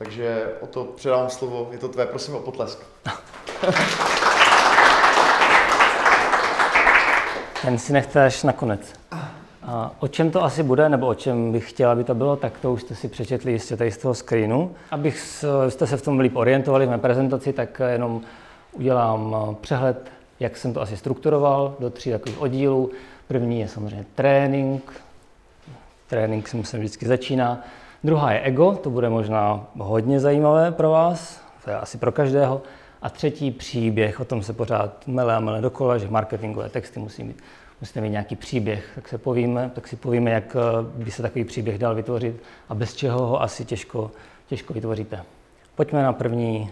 Takže o to předám slovo, je to tvé, prosím o potlesk. Ten si nechte až nakonec. A o čem to asi bude, nebo o čem bych chtěla, aby to bylo, tak to už jste si přečetli jistě tady z toho screenu. Abych jste se v tom líp orientovali v mé prezentaci, tak jenom udělám eh, přehled, jak jsem to asi strukturoval do tří takových oddílů. První je samozřejmě trénink. Trénink se vždycky začíná. Druhá je ego, to bude možná hodně zajímavé pro vás, to je asi pro každého. A třetí příběh, o tom se pořád mele a mele dokola, že marketingové texty musí mít, musíte mít nějaký příběh, tak se povíme, tak si povíme, jak eh, by se takový příběh dal vytvořit a bez čeho ho asi těžko, těžko vytvoříte. Pojďme na první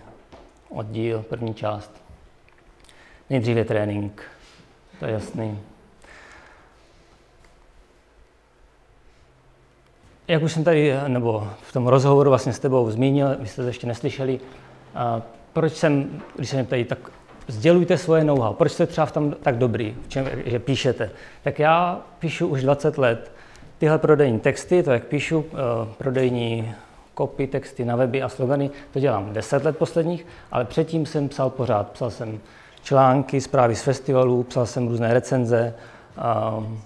oddíl, první část. Nejdříve trénink, to je jasný. Jak už jsem tady, nebo v tom rozhovoru vlastně s tebou zmínil, vy jste to ještě neslyšeli, a proč jsem, když se mě ptají, tak sdělujte svoje know-how, proč jste třeba v tom tak dobrý, v čem, že píšete. Tak já píšu už 20 let tyhle prodejní texty, to jak píšu, uh, prodejní copy, texty na weby a slogany, to dělám 10 let posledních, ale předtím jsem psal pořád. Psal jsem články, zprávy z festivalů, psal jsem různé recenze, um,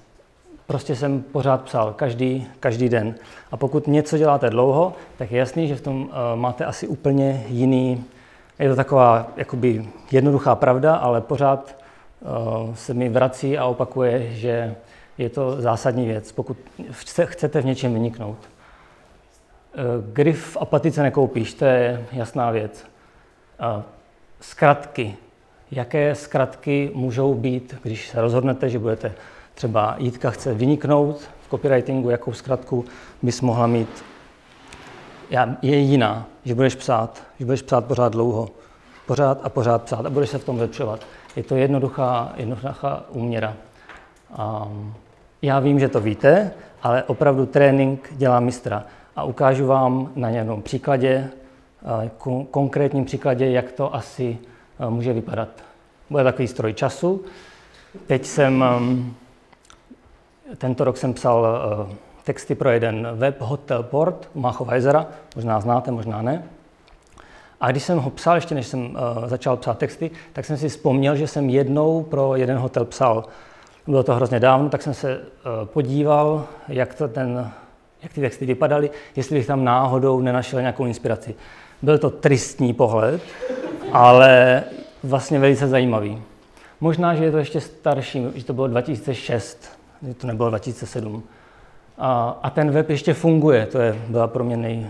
prostě jsem pořád psal, každý, každý den. A pokud něco děláte dlouho, tak je jasný, že v tom uh, máte asi úplně jiný, je to taková jakoby jednoduchá pravda, ale pořád uh, se mi vrací a opakuje, že je to zásadní věc, pokud chcete v něčem vyniknout. Uh, grif v apatice nekoupíš, to je jasná věc. Zkratky. Jaké zkratky můžou být, když se rozhodnete, že budete třeba Jitka chce vyniknout v copywritingu, jakou zkratku bys mohla mít, je jiná, že budeš psát, že budeš psát pořád dlouho, pořád a pořád psát a budeš se v tom zlepšovat. Je to jednoduchá, jednoduchá úměra. Um, já vím, že to víte, ale opravdu trénink dělá mistra. A ukážu vám na jednom příkladě, kon- konkrétním příkladě, jak to asi může vypadat. Bude takový stroj času. Teď jsem um, tento rok jsem psal uh, texty pro jeden web Hotel Port jezera, možná znáte, možná ne. A když jsem ho psal, ještě než jsem uh, začal psát texty, tak jsem si vzpomněl, že jsem jednou pro jeden hotel psal. Bylo to hrozně dávno, tak jsem se uh, podíval, jak, to ten, jak ty texty vypadaly, jestli bych tam náhodou nenašel nějakou inspiraci. Byl to tristní pohled, ale vlastně velice zajímavý. Možná, že je to ještě starší, že to bylo 2006, to nebylo 2007. A, a ten web ještě funguje, to je, byla pro mě nej,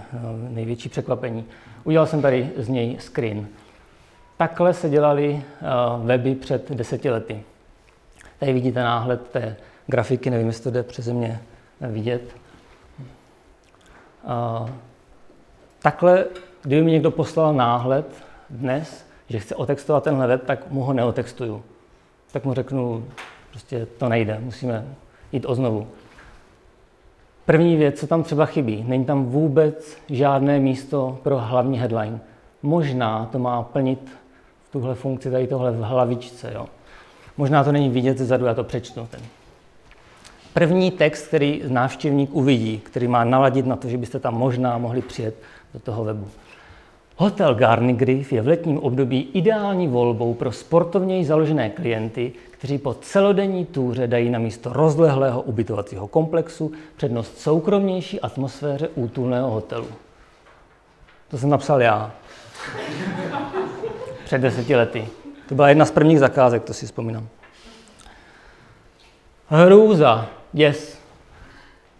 největší překvapení. Udělal jsem tady z něj screen. Takhle se dělaly uh, weby před deseti lety. Tady vidíte náhled té grafiky, nevím, jestli to jde přeze mě vidět. Uh, takhle, kdyby mi někdo poslal náhled dnes, že chce otextovat tenhle web, tak mu ho neotextuju. Tak mu řeknu, prostě to nejde, musíme jít o znovu. První věc, co tam třeba chybí, není tam vůbec žádné místo pro hlavní headline. Možná to má plnit v tuhle funkci tady tohle v hlavičce. Jo. Možná to není vidět zezadu, já to přečtu. Ten. První text, který návštěvník uvidí, který má naladit na to, že byste tam možná mohli přijet do toho webu. Hotel Garnigriff je v letním období ideální volbou pro sportovněji založené klienty, kteří po celodenní túře dají na místo rozlehlého ubytovacího komplexu přednost soukromnější atmosféře útulného hotelu. To jsem napsal já. Před deseti lety. To byla jedna z prvních zakázek, to si vzpomínám. Hrůza. Yes.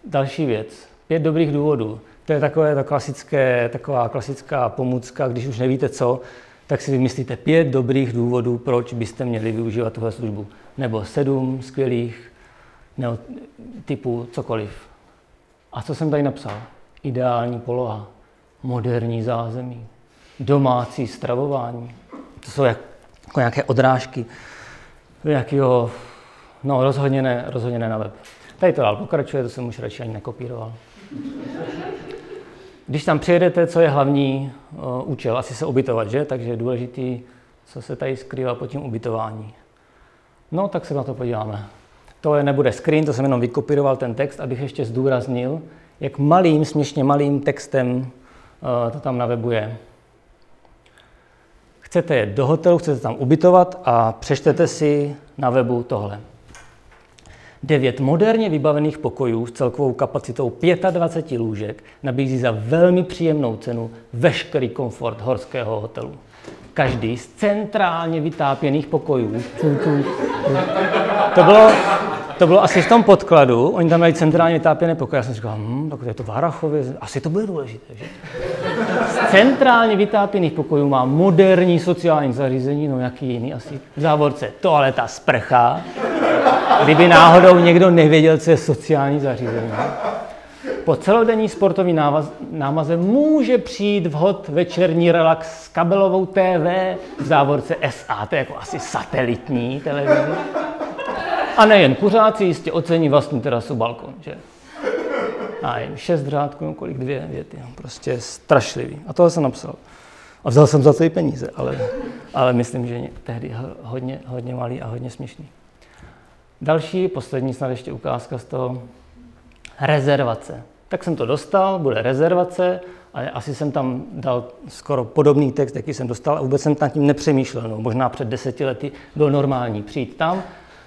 Další věc. Pět dobrých důvodů. To je takové, to klasické, taková klasická pomůcka, když už nevíte co, tak si vymyslíte pět dobrých důvodů, proč byste měli využívat tuhle službu. Nebo sedm skvělých, nebo typu cokoliv. A co jsem tady napsal? Ideální poloha, moderní zázemí, domácí stravování. To jsou jak, jako nějaké odrážky jakýho, no rozhodně ne, rozhodně ne na web. Tady to dál pokračuje, to jsem už radši ani nekopíroval. Když tam přijedete, co je hlavní uh, účel? Asi se ubytovat, že? Takže je důležitý, co se tady skrývá pod tím ubytování. No, tak se na to podíváme. To je, nebude screen, to jsem jenom vykopíroval ten text, abych ještě zdůraznil, jak malým, směšně malým textem to tam na webu je. Chcete jet do hotelu, chcete tam ubytovat a přečtete si na webu tohle. Devět moderně vybavených pokojů s celkovou kapacitou 25 lůžek nabízí za velmi příjemnou cenu veškerý komfort horského hotelu. Každý z centrálně vytápěných pokojů. To bylo, to bylo asi v tom podkladu, oni tam měli centrálně vytápěné pokoje. Já jsem říkal, hm, tak je to v Harachově, asi to bude důležité. Že? Z centrálně vytápěných pokojů má moderní sociální zařízení, no jaký jiný asi, v závorce toaleta, sprcha, kdyby náhodou někdo nevěděl, co je sociální zařízení. Po celodenní sportovní námaze může přijít vhod večerní relax s kabelovou TV v závorce SA, to je jako asi satelitní televize. A nejen kuřáci jistě ocení vlastní terasu balkon, že? A jen šest řádků, no kolik dvě věty, no, prostě strašlivý. A tohle jsem napsal. A vzal jsem za to i peníze, ale, ale myslím, že tehdy hodně, hodně malý a hodně směšný. Další, poslední snad ještě ukázka z toho, rezervace. Tak jsem to dostal, bude rezervace, ale asi jsem tam dal skoro podobný text, jaký jsem dostal a vůbec jsem nad tím nepřemýšlel. No, možná před deseti lety byl normální přijít tam,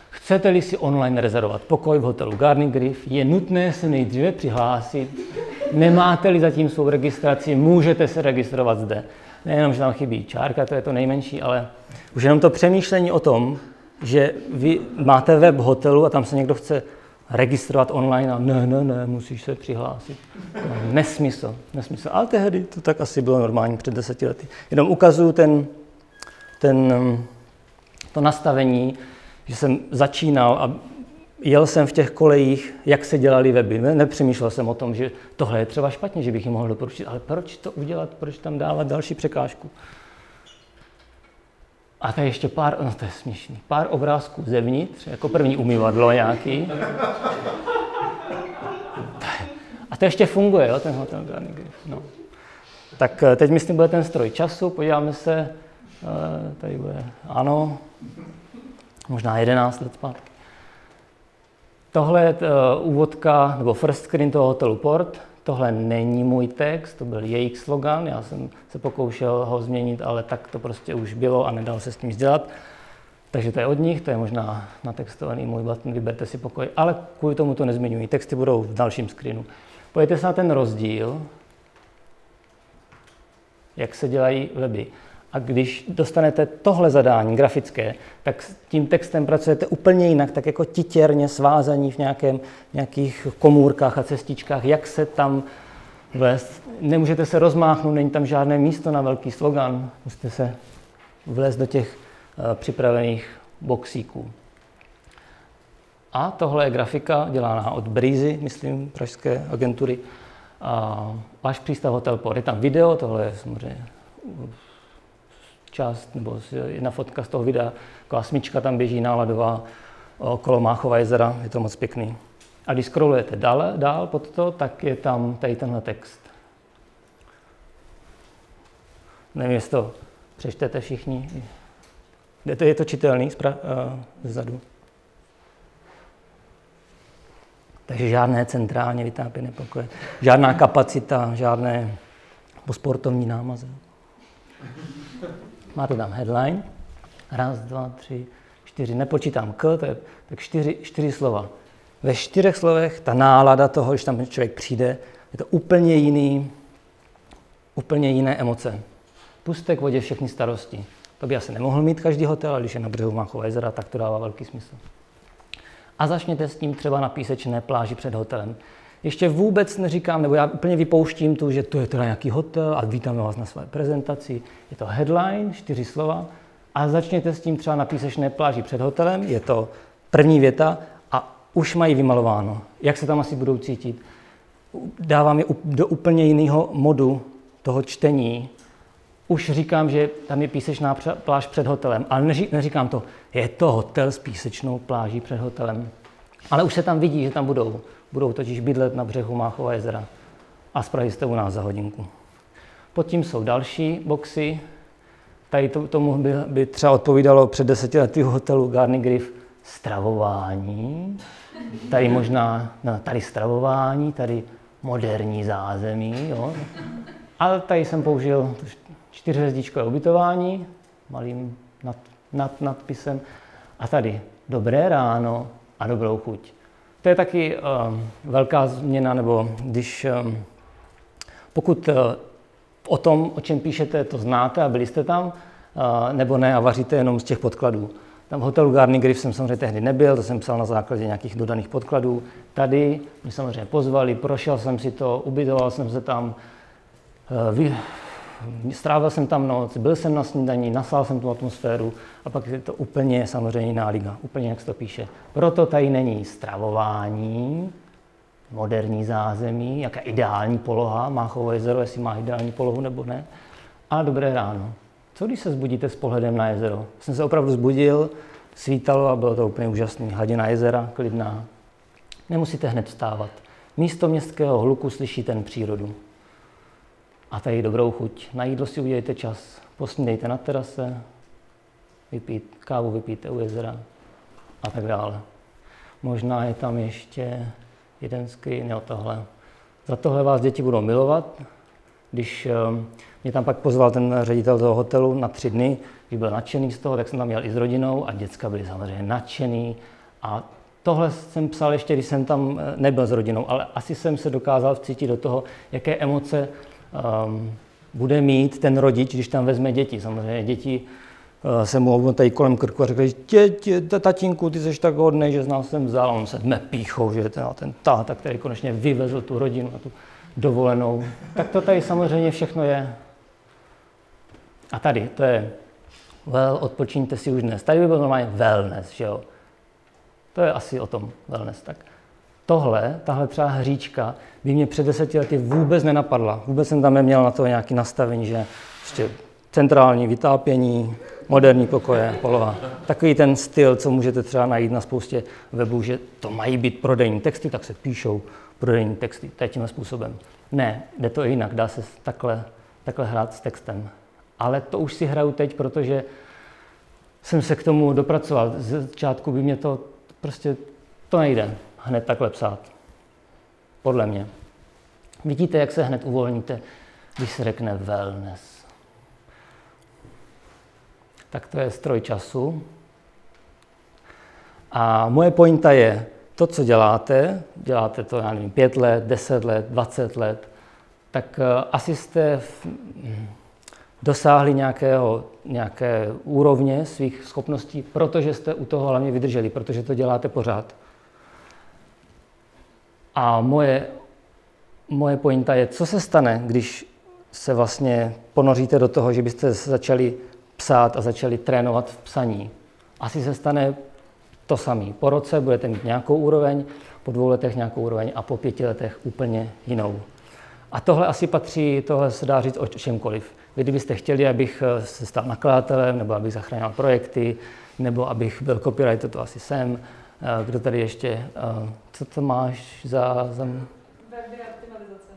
Chcete-li si online rezervovat pokoj v hotelu Garden Griff, je nutné se nejdříve přihlásit. Nemáte-li zatím svou registraci, můžete se registrovat zde. Nejenom, že tam chybí čárka, to je to nejmenší, ale už jenom to přemýšlení o tom, že vy máte web hotelu a tam se někdo chce registrovat online a ne, ne, ne, musíš se přihlásit. No, nesmysl, nesmysl. Ale tehdy to tak asi bylo normální před deseti lety. Jenom ukazuju ten, ten, to nastavení, že jsem začínal a jel jsem v těch kolejích, jak se dělali weby. Ne, nepřemýšlel jsem o tom, že tohle je třeba špatně, že bych jim mohl doporučit, ale proč to udělat, proč tam dávat další překážku? A to je ještě pár, no to je směšný, pár obrázků zevnitř, jako první umývadlo nějaký. A to ještě funguje, jo, ten hotel Garnier. No. Tak eh, teď myslím, bude ten stroj času, podíváme se, eh, tady bude, ano, možná 11 let zpátky. Tohle je uh, úvodka, nebo first screen toho hotelu Port. Tohle není můj text, to byl jejich slogan, já jsem se pokoušel ho změnit, ale tak to prostě už bylo a nedal se s tím dělat. Takže to je od nich, to je možná natextovaný můj button, vyberte si pokoj, ale kvůli tomu to nezmiňuji. Texty budou v dalším screenu. Pojďte se na ten rozdíl, jak se dělají weby. A když dostanete tohle zadání grafické, tak s tím textem pracujete úplně jinak, tak jako titěrně svázaní v nějakém, nějakých komůrkách a cestičkách, jak se tam vlézt. Nemůžete se rozmáchnout, není tam žádné místo na velký slogan, musíte se vlézt do těch uh, připravených boxíků. A tohle je grafika dělaná od Breezy, myslím, pražské agentury. A váš přístav Hotel Port. Je tam video, tohle je samozřejmě část, nebo jedna fotka z toho videa, taková smyčka tam běží náladová okolo Máchova jezera, je to moc pěkný. A když scrollujete dál, dál pod to, tak je tam tady tenhle text. Nevím, jestli to přečtete všichni. Je to, je to čitelný zpra- uh, zezadu. Takže žádné centrálně vytápěné pokoje, žádná kapacita, žádné sportovní námaze. Máte tam headline. Raz, dva, tři, čtyři. Nepočítám k, to je tak čtyři, čtyři slova. Ve čtyřech slovech ta nálada toho, když tam člověk přijde, je to úplně jiný, úplně jiné emoce. Puste k vodě všechny starosti. To by asi nemohl mít každý hotel, ale když je na břehu Máchova jezera, tak to dává velký smysl. A začněte s tím třeba na písečné pláži před hotelem. Ještě vůbec neříkám, nebo já úplně vypouštím tu, že to je teda nějaký hotel a vítáme vás na své prezentaci. Je to headline, čtyři slova a začněte s tím třeba na písečné pláži před hotelem, je to první věta a už mají vymalováno, jak se tam asi budou cítit. Dávám je do úplně jiného modu toho čtení. Už říkám, že tam je písečná pláž před hotelem, ale neříkám to, je to hotel s písečnou pláží před hotelem. Ale už se tam vidí, že tam budou. Budou totiž bydlet na břehu Máchova jezera. A Prahy jste u nás za hodinku. Pod tím jsou další boxy. Tady to, tomu by, by třeba odpovídalo před deseti lety v hotelu Garni Griff stravování. Tady možná, no, tady stravování, tady moderní zázemí, jo. Ale tady jsem použil čtyřhvězdičkové ubytování, malým nad, nad, nadpisem. A tady dobré ráno a dobrou chuť. To je taky um, velká změna, nebo když um, pokud uh, o tom, o čem píšete, to znáte a byli jste tam, nebo ne a vaříte jenom z těch podkladů. Tam v hotelu Garni Griff jsem samozřejmě tehdy nebyl, to jsem psal na základě nějakých dodaných podkladů. Tady mě samozřejmě pozvali, prošel jsem si to, ubytoval jsem se tam, vy, strávil jsem tam noc, byl jsem na snídaní, nasál jsem tu atmosféru a pak je to úplně samozřejmě jiná liga, úplně jak se to píše. Proto tady není stravování, moderní zázemí, jaká ideální poloha, Máchovo jezero, jestli má ideální polohu nebo ne, a dobré ráno. Co když se zbudíte s pohledem na jezero? Jsem se opravdu zbudil, svítalo a bylo to úplně úžasné. Hladina jezera, klidná. Nemusíte hned vstávat. Místo městského hluku slyšíte ten přírodu a tady dobrou chuť. Na jídlo si udělejte čas, posnídejte na terase, vypít, kávu vypijte u jezera a tak dále. Možná je tam ještě jeden screen, jo, tohle. Za tohle vás děti budou milovat. Když ehm, mě tam pak pozval ten ředitel toho hotelu na tři dny, když byl nadšený z toho, tak jsem tam měl i s rodinou a děcka byly samozřejmě nadšený. A tohle jsem psal ještě, když jsem tam eh, nebyl s rodinou, ale asi jsem se dokázal vcítit do toho, jaké emoce bude mít ten rodič, když tam vezme děti. Samozřejmě děti uh, se mu tady kolem krku a řekli, tě, tě, tatínku, ty jsi tak hodný, že z nás jsem vzal. On se dme píchou, že ten, ten táta, který konečně vyvezl tu rodinu na tu dovolenou. Tak to tady samozřejmě všechno je. A tady, to je well, odpočíňte si už dnes. Tady by byl normálně wellness, že jo. To je asi o tom wellness. Tak tohle, tahle třeba hříčka, by mě před deseti lety vůbec nenapadla. Vůbec jsem tam neměl na to nějaké nastavení, že prostě centrální vytápění, moderní pokoje, poloha. Takový ten styl, co můžete třeba najít na spoustě webů, že to mají být prodejní texty, tak se píšou prodejní texty. Tímhle způsobem. Ne, jde to jinak, dá se takhle, takhle hrát s textem. Ale to už si hraju teď, protože jsem se k tomu dopracoval. Z začátku by mě to prostě, to nejde hned takhle psát. Podle mě. Vidíte, jak se hned uvolníte, když se řekne wellness. Tak to je stroj času. A moje pointa je, to, co děláte, děláte to, já nevím, pět let, deset let, dvacet let, tak uh, asi jste v, dosáhli nějakého, nějaké úrovně svých schopností, protože jste u toho hlavně vydrželi, protože to děláte pořád. A moje, moje pointa je, co se stane, když se vlastně ponoříte do toho, že byste začali psát a začali trénovat v psaní. Asi se stane to samé. Po roce budete mít nějakou úroveň, po dvou letech nějakou úroveň a po pěti letech úplně jinou. A tohle asi patří, tohle se dá říct o čemkoliv. Vy kdybyste chtěli, abych se stal nakladatelem, nebo abych zachránil projekty, nebo abych byl copywriter, to asi jsem, Eh, kdo tady ještě, eh, co to máš za... za... optimalizace.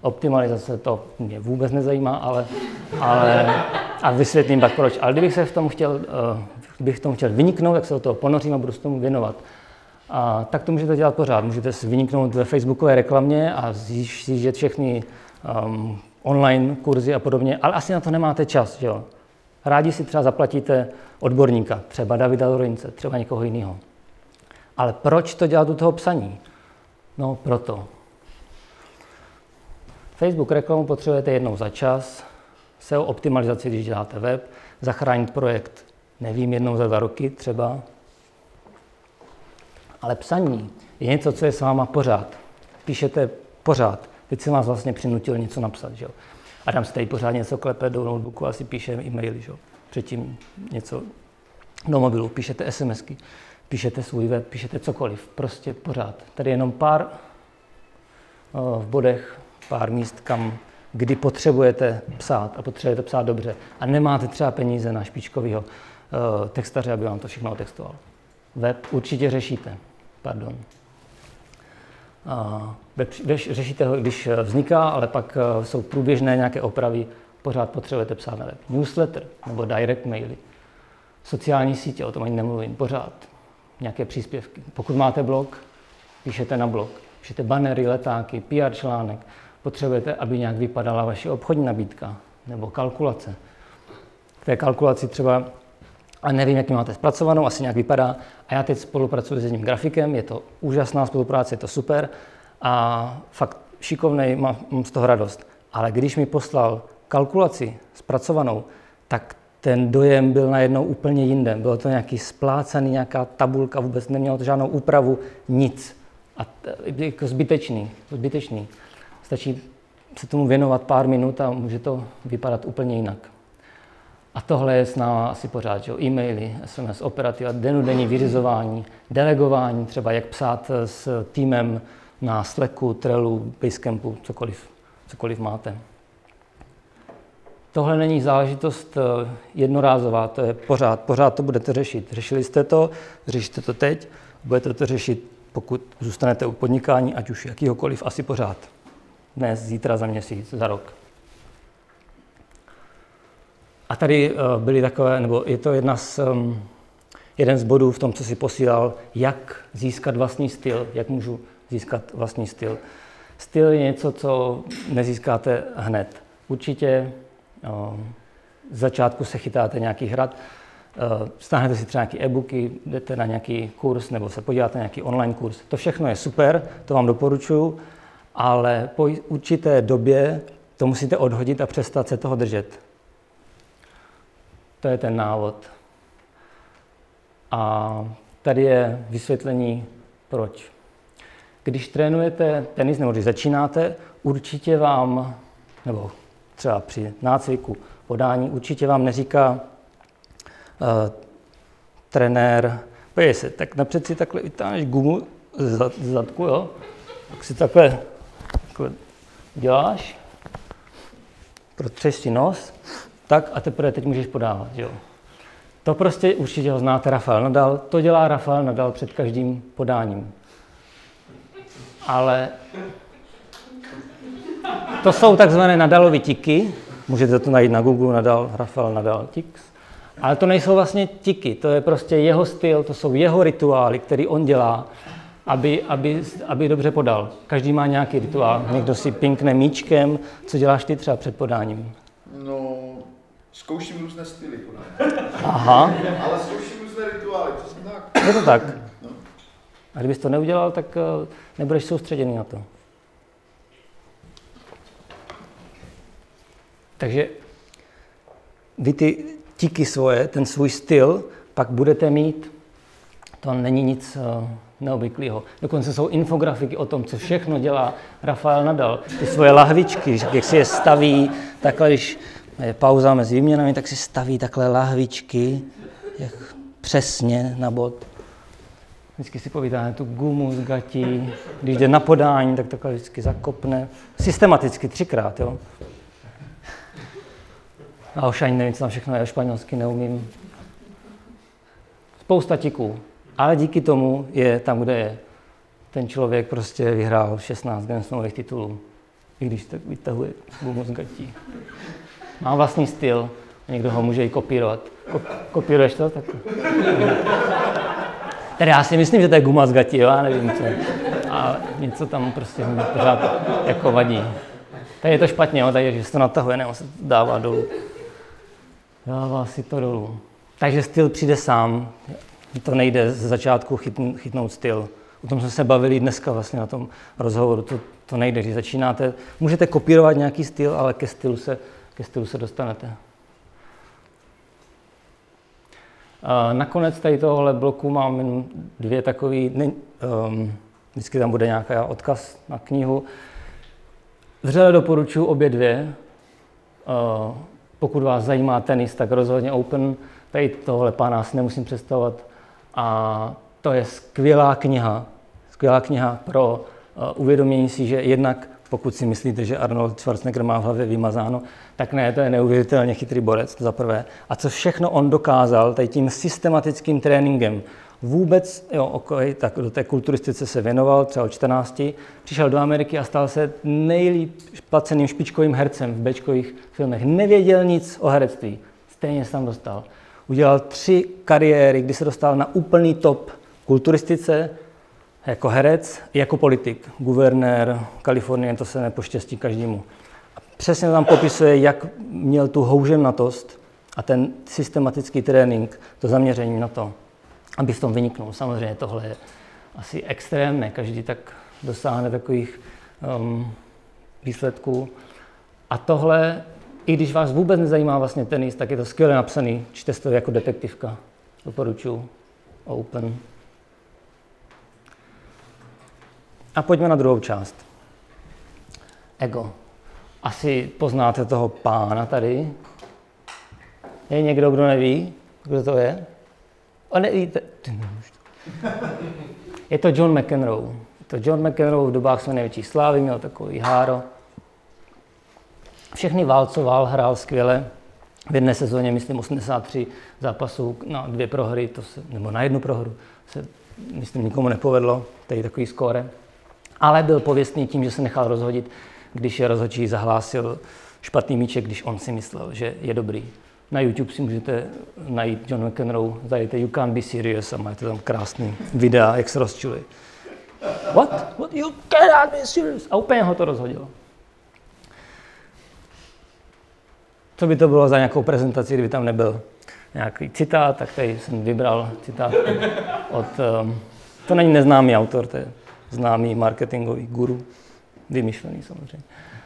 Optimalizace, to mě vůbec nezajímá, ale, ale a vysvětlím pak proč. Ale kdybych se v tom chtěl, eh, kdybych v tom chtěl vyniknout, tak se do toho ponořím a budu se tomu věnovat. A tak to můžete dělat pořád. Můžete si vyniknout ve facebookové reklamě a zjíždět všechny um, online kurzy a podobně, ale asi na to nemáte čas. Že jo? Rádi si třeba zaplatíte odborníka, třeba Davida Lorince, třeba někoho jiného. Ale proč to dělat u toho psaní? No proto. Facebook reklamu potřebujete jednou za čas, SEO optimalizaci, když děláte web, zachránit projekt, nevím, jednou za dva roky třeba. Ale psaní je něco, co je s váma pořád. Píšete pořád. Teď jsem vás vlastně přinutil něco napsat. Že? Adam si tady pořád něco klepe do notebooku a si píše e-maily. Že? Předtím něco do mobilu, píšete SMSky píšete svůj web, píšete cokoliv, prostě pořád. Tady jenom pár v bodech, pár míst, kam, kdy potřebujete psát a potřebujete psát dobře a nemáte třeba peníze na špičkového textaře, aby vám to všechno otextoval. Web určitě řešíte. Pardon. Web řešíte ho, když vzniká, ale pak jsou průběžné nějaké opravy, pořád potřebujete psát na web. Newsletter nebo direct maily. Sociální sítě, o tom ani nemluvím, pořád nějaké příspěvky. Pokud máte blog, píšete na blog, píšete banery, letáky, PR článek, potřebujete, aby nějak vypadala vaše obchodní nabídka nebo kalkulace. K té kalkulaci třeba, a nevím, jak máte zpracovanou, asi nějak vypadá. A já teď spolupracuji s jedním grafikem, je to úžasná spolupráce, je to super a fakt šikovnej, mám z toho radost. Ale když mi poslal kalkulaci zpracovanou, tak ten dojem byl najednou úplně jinde. Bylo to nějaký splácaný, nějaká tabulka, vůbec nemělo to žádnou úpravu, nic. A jako zbytečný, zbytečný. Stačí se tomu věnovat pár minut a může to vypadat úplně jinak. A tohle je s náma asi pořád, že e-maily, SMS, operativa, denodenní vyřizování, delegování, třeba jak psát s týmem na Slacku, Trellu, Basecampu, cokoliv, cokoliv máte. Tohle není záležitost eh, jednorázová, to je pořád, pořád to budete řešit. Řešili jste to, řešíte to teď, budete to řešit, pokud zůstanete u podnikání, ať už jakýhokoliv, asi pořád. Dnes, zítra, za měsíc, za rok. A tady eh, byly takové, nebo je to jedna z, um, jeden z bodů v tom, co si posílal, jak získat vlastní styl, jak můžu získat vlastní styl. Styl je něco, co nezískáte hned. Určitě z začátku se chytáte nějakých hrad, uh, stáhnete si třeba nějaké e-booky, jdete na nějaký kurz nebo se podíváte na nějaký online kurz. To všechno je super, to vám doporučuji, ale po určité době to musíte odhodit a přestat se toho držet. To je ten návod. A tady je vysvětlení, proč. Když trénujete tenis nebo když začínáte, určitě vám, nebo třeba při nácviku podání, určitě vám neříká uh, trenér, pojď se, tak napřed si takhle vytáhneš gumu z zadku, jo? Tak si takhle, takhle děláš, protřeš si nos, tak a teprve teď můžeš podávat, jo. To prostě určitě ho znáte Rafael Nadal, to dělá Rafael Nadal před každým podáním. Ale to jsou takzvané Nadalovy tiky, můžete to najít na Google, Nadal, Rafael Nadal tics, ale to nejsou vlastně tiky, to je prostě jeho styl, to jsou jeho rituály, který on dělá, aby, aby, aby dobře podal. Každý má nějaký rituál, někdo si pinkne míčkem, co děláš ty třeba před podáním? No, zkouším různé styly podání. Aha, Ale zkouším různé rituály, přesně tak. je to tak. A kdybys to neudělal, tak eh, nebudeš soustředěný na to. Takže vy ty tiky svoje, ten svůj styl, pak budete mít. To není nic eh, neobvyklého. Dokonce jsou infografiky o tom, co všechno dělá Rafael Nadal. Ty svoje lahvičky, jak si je staví, takhle, když je pauza mezi výměnami, tak si staví takhle lahvičky, jak přesně na bod. Vždycky si povídáme tu gumu z gatí, když jde na podání, tak takhle vždycky zakopne. Systematicky, třikrát, jo. A už ani nevím, co tam všechno je, španělsky neumím. Spousta tiků. Ale díky tomu je tam, kde je. Ten člověk prostě vyhrál 16 Grand titulů. I když tak vytahuje gumu z gatí. Má vlastní styl, někdo ho může i kopírovat. Ko- kopíruješ to? Tak... Tedy já si myslím, že to je guma z gatí, jo, já nevím co. A něco tam prostě pořád jako vadí. Tady je to špatně, jo, tady, že se to natahuje, nebo se to dává dolů. Dává si to dolů. Takže styl přijde sám. To nejde z začátku chytn, chytnout styl. O tom jsme se bavili dneska vlastně na tom rozhovoru. To, to nejde, když začínáte. Můžete kopírovat nějaký styl, ale ke stylu se, ke stylu se dostanete. Nakonec tady tohohle bloku mám jenom dvě takové, um, vždycky tam bude nějaký odkaz na knihu. Vřele doporučuji obě dvě. Uh, pokud vás zajímá tenis, tak rozhodně Open. Tady tohle pána si nemusím představovat. A to je skvělá kniha. Skvělá kniha pro uh, uvědomění si, že jednak pokud si myslíte, že Arnold Schwarzenegger má v hlavě vymazáno, tak ne, to je neuvěřitelně chytrý borec, to za prvé. A co všechno on dokázal tady tím systematickým tréninkem. Vůbec, jo, okay, tak do té kulturistice se věnoval, třeba od 14, přišel do Ameriky a stal se nejlíp placeným špičkovým hercem v bečkových filmech. Nevěděl nic o herectví, stejně se tam dostal. Udělal tři kariéry, kdy se dostal na úplný top kulturistice, Jako herec, jako politik, guvernér Kalifornie, to se nepoštěstí každému. A přesně tam popisuje, jak měl tu houževnatost a ten systematický trénink, to zaměření na to, aby v tom vyniknul. Samozřejmě tohle je asi extrém, ne každý tak dosáhne takových um, výsledků. A tohle, i když vás vůbec nezajímá vlastně tenis, tak je to skvěle napsaný. Čte to jako detektivka. Doporučuji. Open. A pojďme na druhou část. Ego. Asi poznáte toho pána tady. Je někdo, kdo neví, kdo to je? O, nevíte. Je to John McEnroe. Je to John McEnroe v dobách své největší slávy, měl takový háro. Všechny válcoval, hrál skvěle. V jedné sezóně, myslím, 83 zápasů na dvě prohry, to se, nebo na jednu prohru, se, myslím, nikomu nepovedlo, tady takový skóre. Ale byl pověstný tím, že se nechal rozhodit, když je rozhodčí zahlásil špatný míček, když on si myslel, že je dobrý. Na YouTube si můžete najít John McEnroe, zajděte You Can't Be Serious a máte tam krásný videa, jak se rozčuli. What? What? You cannot be serious. A úplně ho to rozhodilo. Co by to bylo za nějakou prezentaci, kdyby tam nebyl nějaký citát, tak tady jsem vybral citát od, um, to není neznámý autor, to je známý marketingový guru, vymyšlený samozřejmě,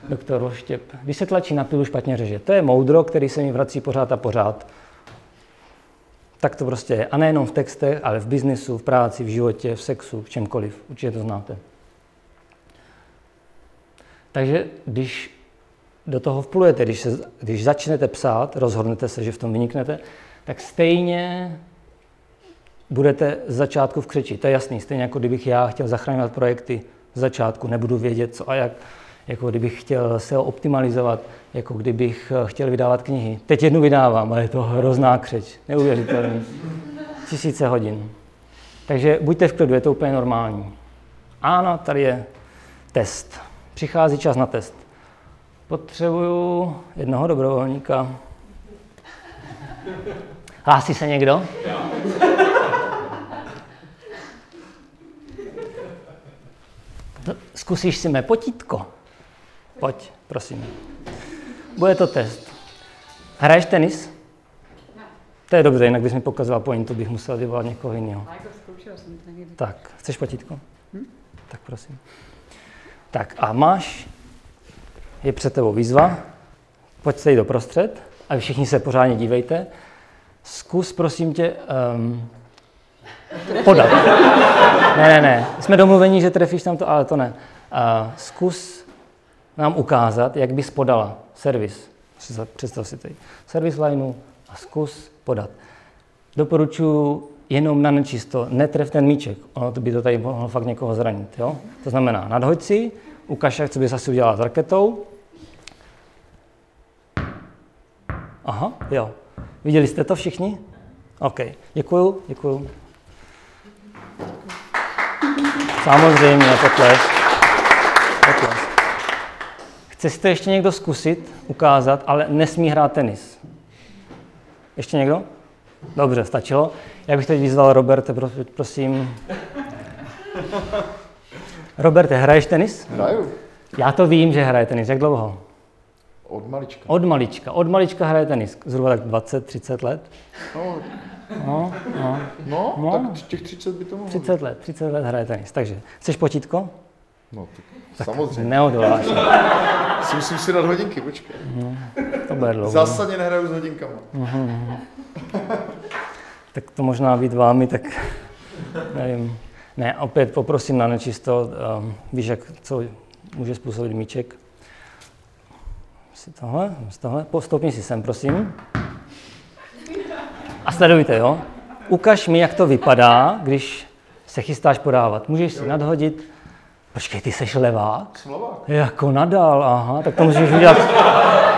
doktor Loštěp. Když se tlačí na pilu, špatně řeže. To je moudro, který se mi vrací pořád a pořád. Tak to prostě je. A nejenom v textech, ale v biznisu, v práci, v životě, v sexu, v čemkoliv. Určitě to znáte. Takže když do toho vplujete, když, se, když začnete psát, rozhodnete se, že v tom vyniknete, tak stejně budete z začátku v křeči. To je jasný, stejně jako kdybych já chtěl zachraňovat projekty z začátku, nebudu vědět co a jak, jako kdybich chtěl se optimalizovat, jako kdybych chtěl vydávat knihy. Teď jednu vydávám, ale je to hrozná křeč, neuvěřitelný. Tisíce hodin. Takže buďte v klidu, je to úplně normální. Ano, tady je test. Přichází čas na test. Potřebuju jednoho dobrovolníka. Hlásí se někdo? Zkusíš si mé potítko? Pojď, prosím. Bude to test. Hraješ tenis? Ne. To je dobře, jinak bys mi pokazoval pointu, bych musel vyvolat někoho jiného. Jako. Tak, chceš potítko? Hm? Tak prosím. Tak a máš, je před tebou výzva, pojď se jít do prostřed a vy všichni se pořádně dívejte. Zkus, prosím tě, um, podat. Ne, ne, ne. Jsme domluveni, že trefíš tam to, ale to ne. Uh, zkus nám ukázat, jak bys podala servis. Představ si tady. Servis lineu a zkus podat. Doporučuji jenom na nečisto, netref ten míček. Ono to by to tady mohlo fakt někoho zranit. Jo? To znamená, nadhoď si, ukaž, jak co bys asi udělala s raketou. Aha, jo. Viděli jste to všichni? OK. Děkuju, děkuju. Samozřejmě, potlesk. Potlesk. Chce si to ještě někdo zkusit, ukázat, ale nesmí hrát tenis. Ještě někdo? Dobře, stačilo. Já bych teď vyzval Roberte, prosím. Roberte, hraješ tenis? Hraju. Já to vím, že hraje tenis. Jak dlouho? Od malička. Od malička. Od malička hraje tenis. Zhruba tak 20-30 let. No, No, no. no, No. tak těch 30 by to mohlo 30 let, 30 let hraje tenis. Takže, chceš potítko? být. No, tak, samozřejmě. Neodoláš. Si musím si dát hodinky, počkej. To bude dlouho. Zásadně nehraju s hodinkama. Tak to možná být vámi, tak nevím. Ne, opět poprosím na nečisto, um, víš, jak, co může způsobit míček. Si tohle, tohle, postoupni si sem, prosím. A sledujte, jo? Ukaž mi, jak to vypadá, když se chystáš podávat. Můžeš si nadhodit, počkej, ty seš levák? Slovák. Jako nadal, aha, tak to musíš udělat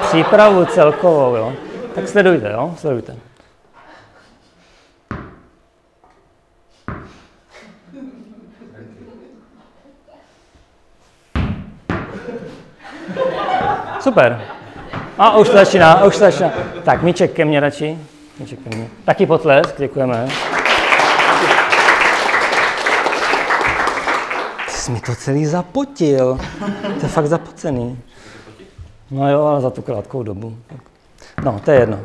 přípravu celkovou, jo? Tak sledujte, jo? Sledujte. Super. A už to začíná, už to začíná. Tak, míček ke mně radši. Míček ke mně. Taky potlesk, děkujeme. Jsi mi to celý zapotil. To je fakt zapocený. No jo, ale za tu krátkou dobu. No, to je jedno.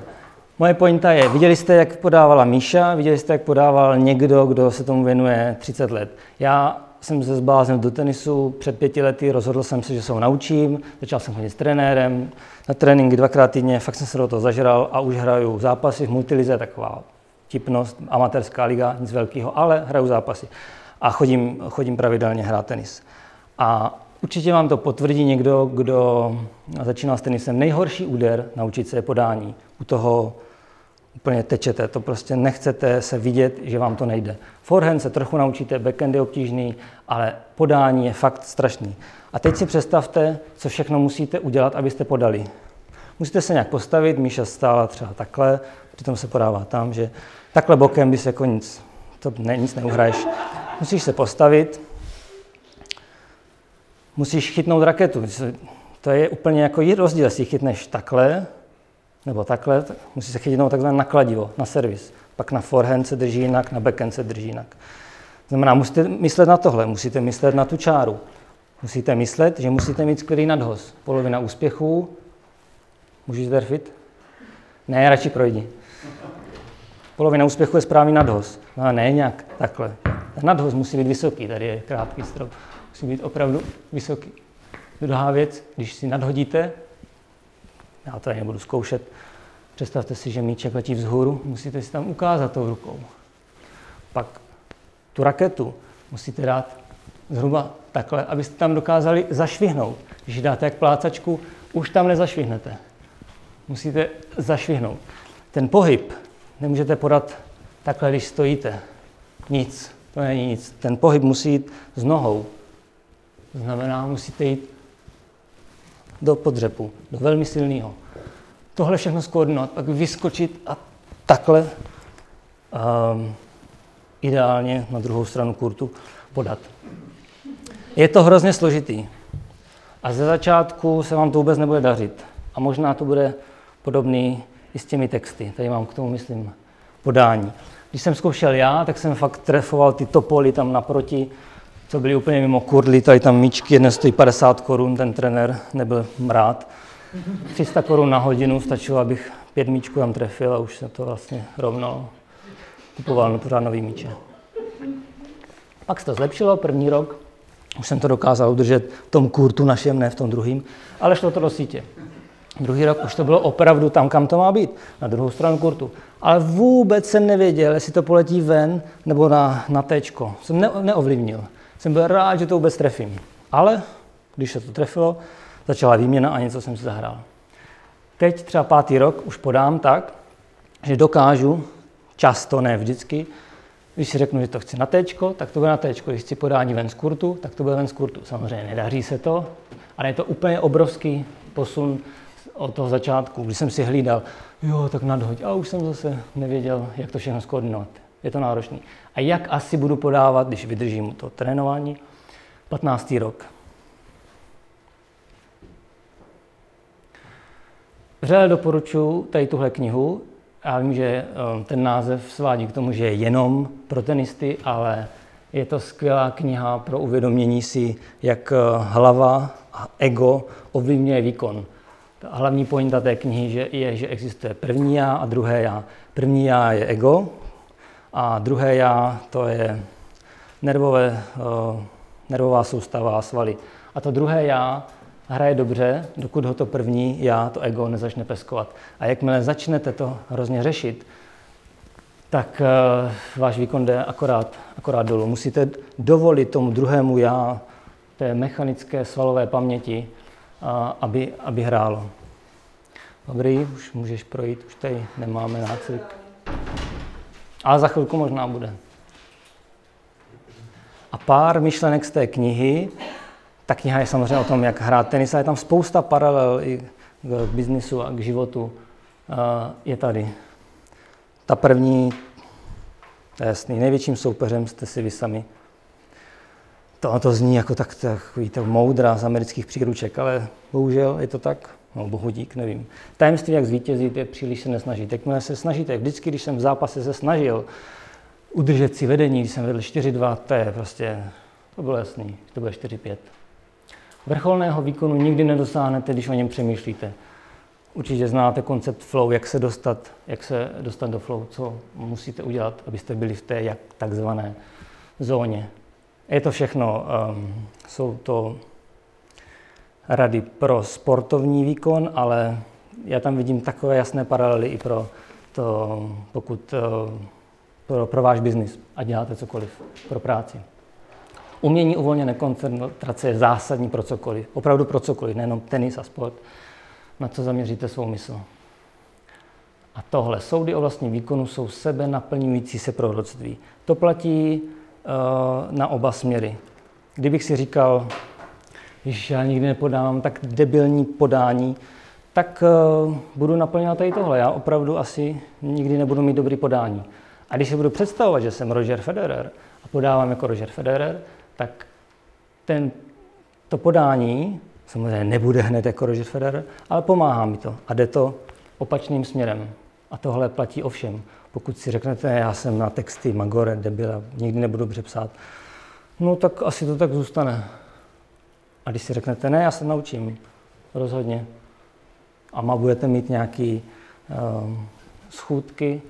Moje pointa je, viděli jste, jak podávala Míša, viděli jste, jak podával někdo, kdo se tomu věnuje 30 let. Já jsem se zbláznil do tenisu před pěti lety, rozhodl jsem se, že se ho naučím, začal jsem chodit s trenérem, na tréninky dvakrát týdně, fakt jsem se do toho zažral a už hraju zápasy v multilize, taková tipnost, amatérská liga, nic velkého, ale hraju zápasy a chodím, chodím pravidelně hrát tenis. A určitě vám to potvrdí někdo, kdo začínal s tenisem. Nejhorší úder naučit se je podání. U toho úplně tečete, to prostě nechcete se vidět, že vám to nejde. Forehand se trochu naučíte, backhand je obtížný, ale podání je fakt strašný. A teď si představte, co všechno musíte udělat, abyste podali. Musíte se nějak postavit, Míša stála třeba takhle, přitom se podává tam, že takhle bokem bys jako nic, to ne, nic neuhraješ. Musíš se postavit, musíš chytnout raketu. To je úplně jako rozdíl, jestli chytneš takhle, nebo takhle, tak musí se chytnout takzvané nakladivo, na servis. Pak na forehand se drží jinak, na backhand se drží jinak. Znamená, musíte myslet na tohle, musíte myslet na tu čáru. Musíte myslet, že musíte mít skvělý nadhoz. Polovina úspěchů. Můžeš trefit? Ne, radši projdi. Polovina úspěchu je správný nadhoz. No ne nějak takhle. Nadhoz musí být vysoký, tady je krátký strop. Musí být opravdu vysoký. Druhá věc, když si nadhodíte, já to nebudu zkoušet, představte si, že míček letí vzhůru, musíte si tam ukázat tou rukou. Pak tu raketu musíte dát zhruba takhle, abyste tam dokázali zašvihnout. Když dáte jak plácačku, už tam nezašvihnete. Musíte zašvihnout. Ten pohyb nemůžete podat takhle, když stojíte. Nic, to není nic. Ten pohyb musí jít s nohou. To znamená, musíte jít do podřepu, do velmi silného. Tohle všechno skoordinovat, pak vyskočit a takhle um, ideálně na druhou stranu kurtu podat. Je to hrozně složitý. A ze začátku se vám to vůbec nebude dařit. A možná to bude podobný i s těmi texty. Tady mám k tomu, myslím, podání. Když jsem zkoušel já, tak jsem fakt trefoval ty topoly tam naproti, co byly úplně mimo kurly, tady tam míčky, jedna stojí 50 korun, ten trenér nebyl rád. 300 korun na hodinu, stačilo, abych pět míčků tam trefil a už se to vlastně rovnalo. Kupoval pořád nový míče. Pak se to zlepšilo, první rok, už jsem to dokázal udržet v tom kurtu našem, ne v tom druhém, ale šlo to do sítě. Druhý rok už to bylo opravdu tam, kam to má být, na druhou stranu kurtu. Ale vůbec jsem nevěděl, jestli to poletí ven nebo na, na téčko. Jsem ne, neovlivnil. Jsem byl rád, že to vůbec trefím. Ale když se to trefilo, začala výměna a něco jsem si zahrál. Teď třeba pátý rok už podám tak, že dokážu, často, ne vždycky, když si řeknu, že to chci na téčko, tak to bude na téčko. Když chci podání ven z kurtu, tak to bude ven z kurtu. Samozřejmě nedaří se to, ale je to úplně obrovský posun od toho začátku, když jsem si hlídal, jo, tak nadhoď, a už jsem zase nevěděl, jak to všechno skoordinovat. Je to náročné. A jak asi budu podávat, když vydržím to trénování? 15. rok. Vřele doporučuji tady tuhle knihu. Já vím, že um, ten název svádí k tomu, že je jenom pro tenisty, ale je to skvělá kniha pro uvědomění si, jak uh, hlava a ego ovlivňuje výkon. Hlavní pointa té knihy že je, že existuje první já a druhé já. První já je ego a druhé já to je nervové, uh, nervová soustava a svaly. A to druhé já hraje dobře, dokud ho to první já, to ego, nezačne peskovat. A jakmile začnete to hrozně řešit, tak uh, váš výkon jde akorát, akorát dolů. Musíte dovolit tomu druhému já, té mechanické svalové paměti, aby, aby hrálo. Dobrý, už můžeš projít, už tady nemáme nácvik. Ale za chvilku možná bude. A pár myšlenek z té knihy, ta kniha je samozřejmě o tom, jak hrát tenis, ale je tam spousta paralel i k biznisu a k životu. Je tady. Ta první, to je jasný, největším soupeřem jste si vy sami. To, to zní jako tak, takový to moudra z amerických příruček, ale bohužel je to tak. No, bohudík, nevím. Tajemství, jak zvítězit, je příliš se nesnažit. Jakmile se snažíte, vždycky, když jsem v zápase se snažil udržet si vedení, když jsem vedl 4-2, to je prostě To bylo jasný, to bude 4-5. Vrcholného výkonu nikdy nedosáhnete, když o něm přemýšlíte. Určitě znáte koncept flow, jak se dostat, jak se dostat do flow, co musíte udělat, abyste byli v té jak takzvané zóně. Je to všechno, um, jsou to rady pro sportovní výkon, ale já tam vidím takové jasné paralely i pro to, pokud uh, pro, pro váš biznis a děláte cokoliv pro práci. Umění uvolněné koncentrace je zásadní pro cokoliv, opravdu pro cokoliv, nejenom tenis a sport, na co zaměříte svou mysl. A tohle, soudy o vlastním výkonu jsou sebe naplňující se proroctví. To platí na oba směry. Kdybych si říkal, že já nikdy nepodávám tak debilní podání, tak uh, budu naplňovat tady tohle. Já opravdu asi nikdy nebudu mít dobrý podání. A když si budu představovat, že jsem Roger Federer a podávám jako Roger Federer, tak ten, to podání samozřejmě nebude hned jako Roger Federer, ale pomáhá mi to a jde to opačným směrem. A tohle platí o všem. Pokud si řeknete, já jsem na texty Magore, debila, nikdy nebudu dobře psát, no tak asi to tak zůstane. A když si řeknete, ne, já se naučím, rozhodně. A má budete mít nějaké um, schůdky,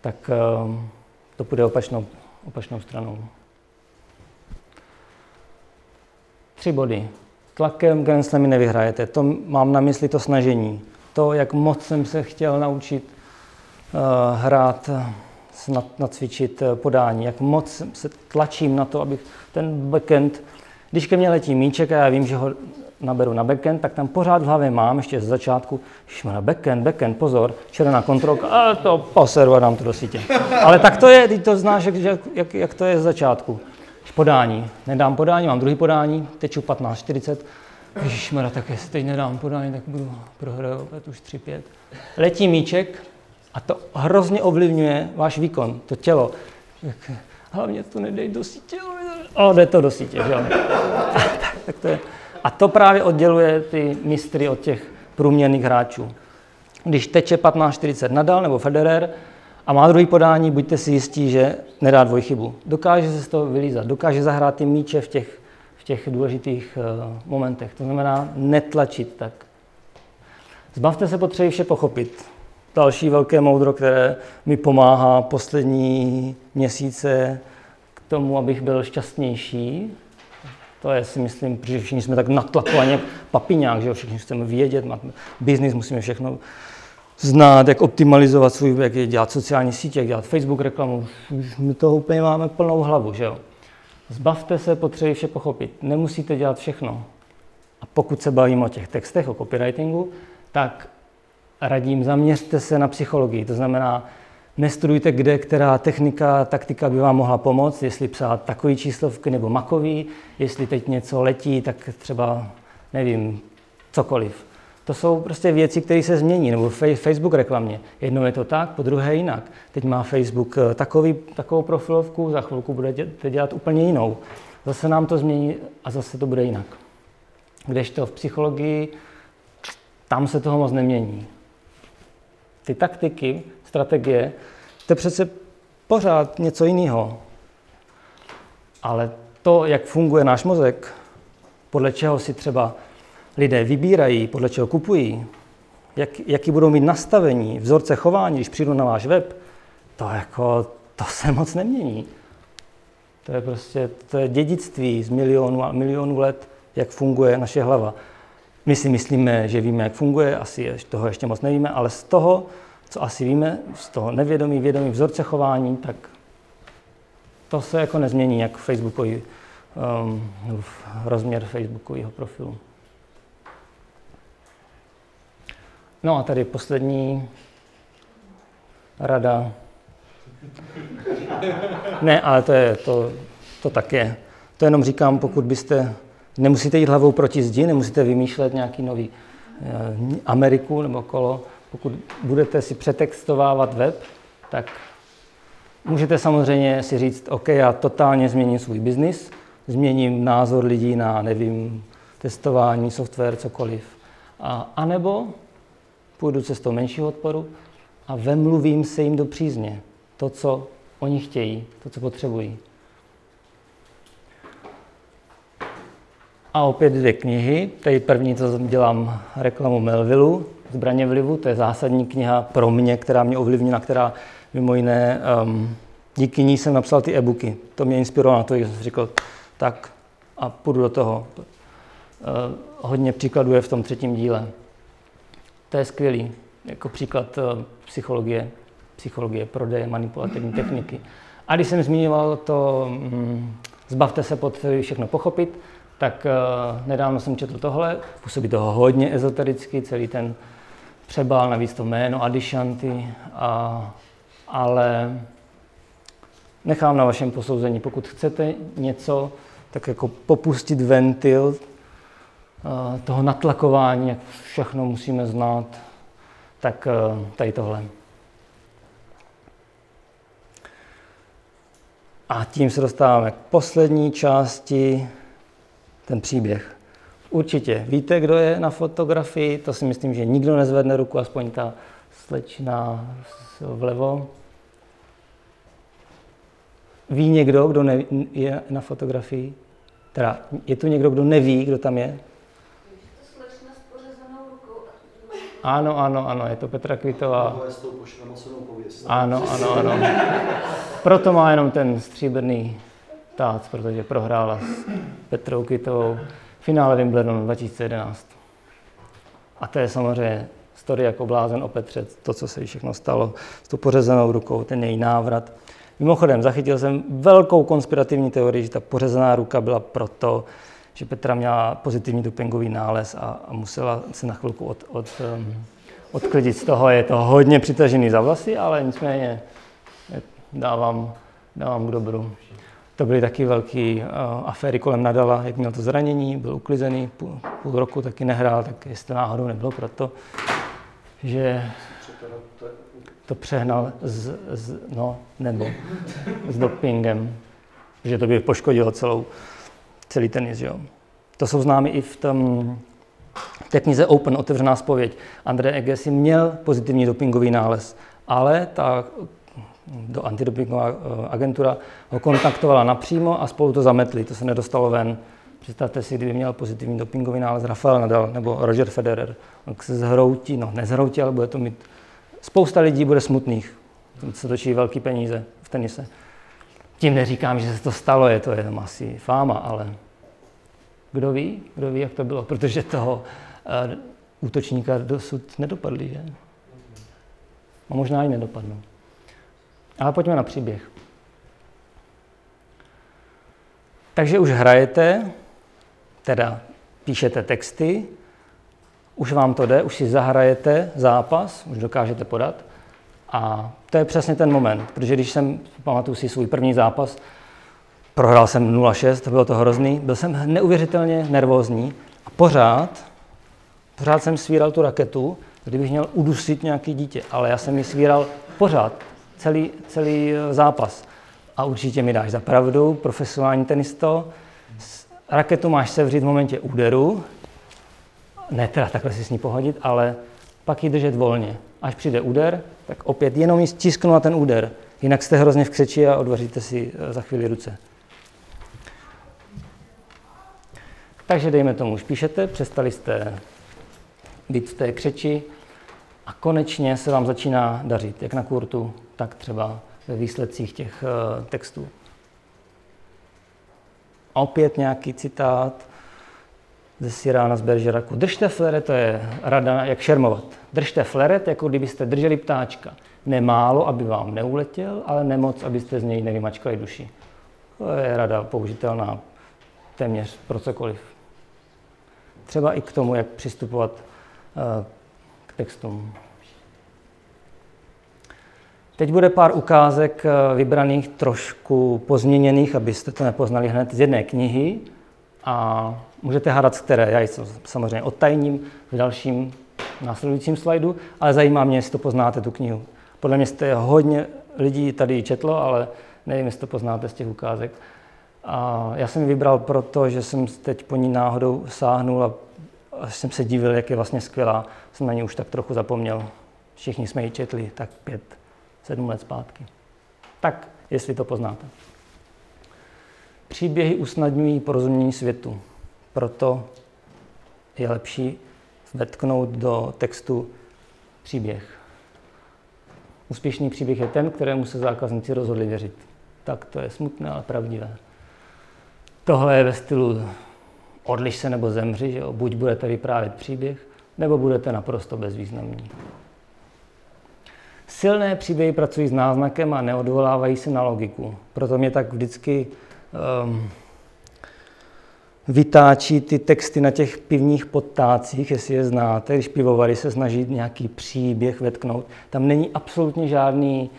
tak um, to půjde opačnou, opačnou stranou. Tři body. Tlakem Grand Slamy nevyhrajete. To mám na mysli to snažení. To, jak moc jsem se chtěl naučit uh, hrát, nacvičit uh, podání, jak moc se tlačím na to, abych ten backend, když ke mně letí míček a já vím, že ho naberu na backend, tak tam pořád v hlavě mám ještě ze začátku, na backend, backend, pozor, červená kontrolka, a to poseru a dám to do sítě. Ale tak to je, ty to znáš, jak, jak, jak to je z začátku podání. Nedám podání, mám druhý podání, teču 15.40. Ježišmara, tak jestli teď nedám podání, tak budu prohrát už 3-5. Letí míček a to hrozně ovlivňuje váš výkon, to tělo. Hlavně to nedej do sítě, ale jde to do sítě, že jo. tak to je. A to právě odděluje ty mistry od těch průměrných hráčů. Když teče 15.40 Nadal nebo Federer, a má druhý podání, buďte si jistí, že nedá dvojchybu. Dokáže se z toho vylízat, dokáže zahrát ty míče v těch, v těch důležitých uh, momentech. To znamená netlačit tak. Zbavte se potřeby vše pochopit. Další velké moudro, které mi pomáhá poslední měsíce k tomu, abych byl šťastnější. To je si myslím, protože všichni jsme tak natlakovaně papiňák, že všichni chceme vědět, biznis, musíme všechno znát, jak optimalizovat svůj, jak dělat sociální sítě, jak dělat Facebook reklamu. Už my toho úplně máme plnou hlavu, že jo. Zbavte se potřeby vše pochopit. Nemusíte dělat všechno. A pokud se bavíme o těch textech, o copywritingu, tak radím, zaměřte se na psychologii. To znamená, nestudujte, kde která technika, taktika by vám mohla pomoct, jestli psát takový číslovky nebo makový, jestli teď něco letí, tak třeba, nevím, cokoliv. To jsou prostě věci, které se změní, nebo Facebook reklamě. Jednou je to tak, po druhé jinak. Teď má Facebook eh, takový, takovou profilovku, za chvilku budete dělat úplně jinou. Zase nám to změní a zase to bude jinak. Kdežto v psychologii, tam se toho moc nemění. Ty taktiky, strategie, to je přece pořád něco jiného. Ale to, jak funguje náš mozek, podle čeho si třeba lidé vybírají, podle čeho kupují, jak, jaký budou mít nastavení, vzorce chování, když přijdu na váš web, to jako, to se moc nemění. To je prostě, to je dědictví z milionů a milionů let, jak funguje naše hlava. My si myslíme, že víme, jak funguje, asi toho ještě moc nevíme, ale z toho, co asi víme, z toho nevědomí, vědomí vzorce chování, tak to se jako nezmění, jak Facebookový, um, rozměr Facebookového profilu. No a tady poslední rada. Ne, ale to je, to, to tak je. To jenom říkám, pokud byste, nemusíte jít hlavou proti zdi, nemusíte vymýšlet nějaký nový eh, Ameriku nebo kolo. Pokud budete si přetextovávat web, tak můžete samozřejmě si říct, OK, já totálně změním svůj biznis, změním názor lidí na, nevím, testování, software, cokoliv. A, a nebo půjdu cestou menšího odporu a vemluvím se jim do přízně. To, co oni chtějí, to, co potřebují. A opět dvě knihy. Tady první, co dělám reklamu Melvillu, Zbraně vlivu, to je zásadní kniha pro mě, která mě ovlivnila, která mimo jiné, um, díky ní jsem napsal ty e-booky. To mě inspirovalo na to, že jsem řekl, tak a půjdu do toho. Uh, hodně příkladů je v tom třetím díle. To je skvělý, jako příklad uh, psychologie, psychologie, prodeje, manipulativní techniky. A když jsem zmiňoval to, um, zbavte se pod všechno pochopit, tak uh, nedávno jsem četl tohle, působí toho hodně ezotericky, celý ten přebál, navíc to jméno Adishanty, a, ale nechám na vašem posouzení. Pokud chcete něco, tak jako popustit ventil uh, toho natlakování, jak všechno musíme znát, tak uh, tady tohle. A tím se dostáváme k poslední části ten příběh. Určitě víte, kdo je na fotografii, to si myslím, že nikdo nezvedne ruku, aspoň ta slečna vlevo. Ví někdo, kdo ne, je na fotografii? Teda, je tu někdo, kdo neví, kdo tam je? Ano, ano, ano, je to Petra Kvitová. Ano, ano, ano. Proto má jenom ten stříbrný tác, protože prohrála s Petrou Kvitovou finále Wimbledonu 2011. A to je samozřejmě story jako blázen o Petře, to, co se jí všechno stalo s tou pořezenou rukou, ten její návrat. Mimochodem, zachytil jsem velkou konspirativní teorii, že ta pořezená ruka byla proto, že Petra měla pozitivní dopingový nález a, a musela se na chvilku od, od, um, odklidit z toho. Je to hodně přitažený za vlasy, ale nicméně dávám, dávám k dobru. To byly taky velké uh, aféry kolem Nadala, jak měl to zranění, byl uklizený, půl, půl roku taky nehrál, tak jestli náhodou nebylo proto, že to přehnal s, s, no, nebo s dopingem, že to by poškodilo celou, celý tenis. Jo. To jsou známy i v tom, v té knize Open, otevřená spověď. André Egesi měl pozitivní dopingový nález, ale ta do antidopingová eh, agentura ho kontaktovala napřímo a spolu to zametli, to se nedostalo ven. Představte si, kdyby měl pozitivní dopingový nález Rafael Nadal nebo Roger Federer, on se zhroutí, no nezhroutí, ale bude to mít, spousta lidí bude smutných, se točí velký peníze v tenise. Tím neříkám, že se to stalo, je to jenom asi fáma, ale kdo ví, kdo ví, jak to bylo, protože toho uh, útočníka dosud nedopadli, že? A možná i nedopadnou. Ale pojďme na příběh. Takže už hrajete, teda píšete texty, už vám to jde, už si zahrajete zápas, už dokážete podat. A to je přesně ten moment, protože když jsem, pamatuju si svůj první zápas, prohrál jsem 0-6, bylo to hrozný, byl jsem neuvěřitelně nervózní a pořád, pořád jsem svíral tu raketu, kdybych měl udusit nějaký dítě, ale já jsem ji svíral pořád, celý, celý eh, zápas. A určitě mi dáš za pravdu, profesionální tenisto, raketu máš sevřít v momentě úderu, ne teda takhle si s ní pohodit, ale pak ji držet volně. Až přijde úder, tak opět jenom ji stisknu na ten úder. Jinak jste hrozně v křeči a odvaříte si eh, za chvíli ruce. Takže dejme tomu, už píšete, přestali jste být v té křeči a konečně se vám začíná dařit, jak na kurtu, tak třeba ve výsledcích těch uh, textů. Opět nějaký citát ze Sirána z Beržeraku. Držte fleret, to je rada, jak šermovat. Držte fleret, jako kdybyste drželi ptáčka. Nemálo, aby vám neuletěl, ale nemoc, abyste z něj nevymačkali duši. To je rada použitelná téměř pro cokoliv. Třeba i k tomu, jak přistupovat k textům. Teď bude pár ukázek eh, vybraných trošku pozměněných, abyste to nepoznali hned z jedné knihy. A můžete hádat, z které. Já ji samozřejmě odtajním v dalším následujícím slajdu, ale zajímá mě, jestli to poznáte, tu knihu. Podle mě jste hodně lidí tady četlo, ale nevím, jestli to poznáte z těch ukázek. A já jsem ji vybral proto, že jsem teď po ní náhodou sáhnul a jsem se divil, jak je vlastně skvělá. Jsem na ní už tak trochu zapomněl. Všichni jsme ji četli, tak pět sedm let zpátky. Tak, jestli to poznáte. Příběhy usnadňují porozumění světu. proto je lepší vetknout do textu příběh. Úspěšný příběh je ten, kterému se zákazníci rozhodli věřit. Tak to je smutné, ale pravdivé. Tohle je ve stylu odliš se nebo zemři, že jo? buď budete vyprávět příběh, nebo budete naprosto bezvýznamní. Silné příběhy pracují s náznakem a neodvolávají se na logiku. Proto mě tak vždycky um, vytáčí ty texty na těch pivních podtácích, jestli je znáte, když pivovary se snaží nějaký příběh vetknout. Tam není absolutně žádný